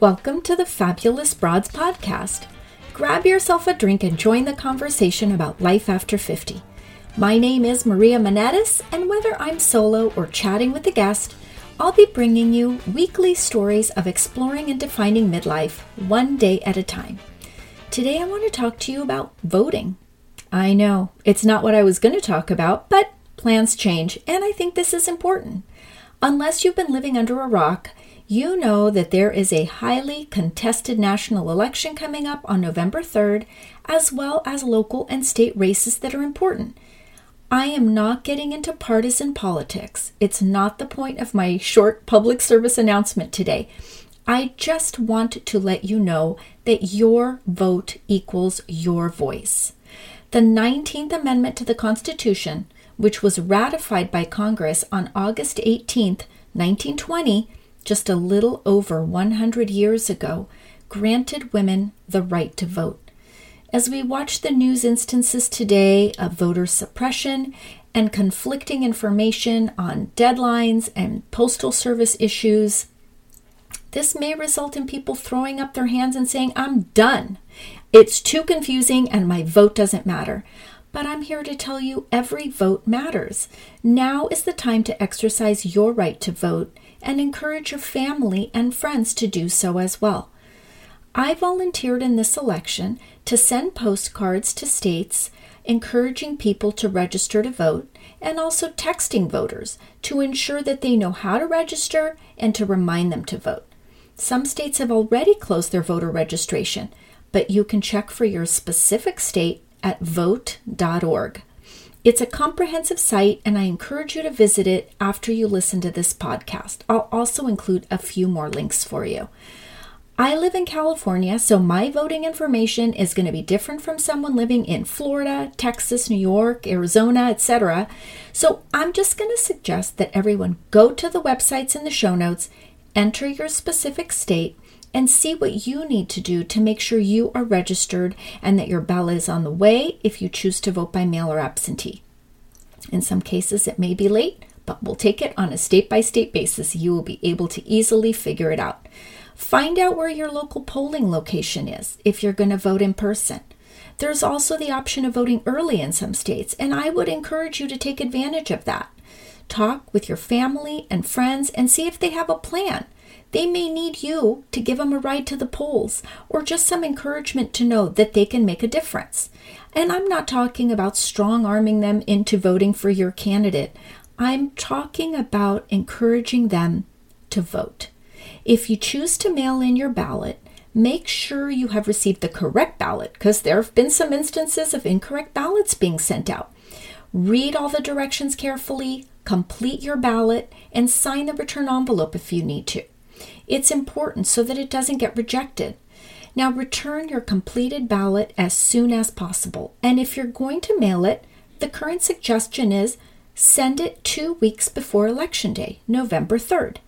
Welcome to the Fabulous Broads podcast. Grab yourself a drink and join the conversation about life after 50. My name is Maria Manetis, and whether I'm solo or chatting with a guest, I'll be bringing you weekly stories of exploring and defining midlife one day at a time. Today, I want to talk to you about voting. I know it's not what I was going to talk about, but plans change, and I think this is important. Unless you've been living under a rock, you know that there is a highly contested national election coming up on November 3rd, as well as local and state races that are important. I am not getting into partisan politics. It's not the point of my short public service announcement today. I just want to let you know that your vote equals your voice. The 19th Amendment to the Constitution, which was ratified by Congress on August 18, 1920, just a little over 100 years ago, granted women the right to vote. As we watch the news instances today of voter suppression and conflicting information on deadlines and postal service issues, this may result in people throwing up their hands and saying, I'm done. It's too confusing and my vote doesn't matter. But I'm here to tell you every vote matters. Now is the time to exercise your right to vote and encourage your family and friends to do so as well. I volunteered in this election to send postcards to states encouraging people to register to vote and also texting voters to ensure that they know how to register and to remind them to vote. Some states have already closed their voter registration, but you can check for your specific state at vote.org. It's a comprehensive site, and I encourage you to visit it after you listen to this podcast. I'll also include a few more links for you. I live in California, so my voting information is going to be different from someone living in Florida, Texas, New York, Arizona, etc. So I'm just going to suggest that everyone go to the websites in the show notes, enter your specific state, and see what you need to do to make sure you are registered and that your ballot is on the way if you choose to vote by mail or absentee. In some cases, it may be late, but we'll take it on a state by state basis. You will be able to easily figure it out. Find out where your local polling location is if you're going to vote in person. There's also the option of voting early in some states, and I would encourage you to take advantage of that. Talk with your family and friends and see if they have a plan. They may need you to give them a ride to the polls or just some encouragement to know that they can make a difference. And I'm not talking about strong arming them into voting for your candidate. I'm talking about encouraging them to vote. If you choose to mail in your ballot, make sure you have received the correct ballot because there have been some instances of incorrect ballots being sent out. Read all the directions carefully, complete your ballot, and sign the return envelope if you need to. It's important so that it doesn't get rejected. Now, return your completed ballot as soon as possible. And if you're going to mail it, the current suggestion is send it two weeks before Election Day, November 3rd.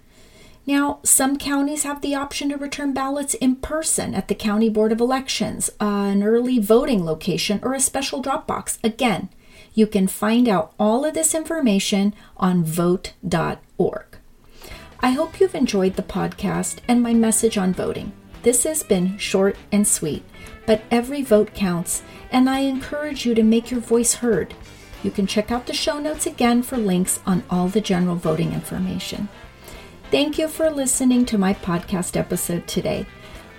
Now, some counties have the option to return ballots in person at the County Board of Elections, uh, an early voting location, or a special drop box. Again, you can find out all of this information on vote.org. I hope you've enjoyed the podcast and my message on voting. This has been short and sweet, but every vote counts, and I encourage you to make your voice heard. You can check out the show notes again for links on all the general voting information. Thank you for listening to my podcast episode today.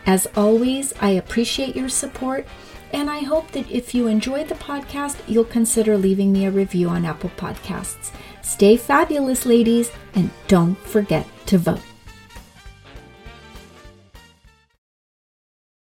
As always, I appreciate your support, and I hope that if you enjoyed the podcast, you'll consider leaving me a review on Apple Podcasts. Stay fabulous, ladies, and don't forget to vote.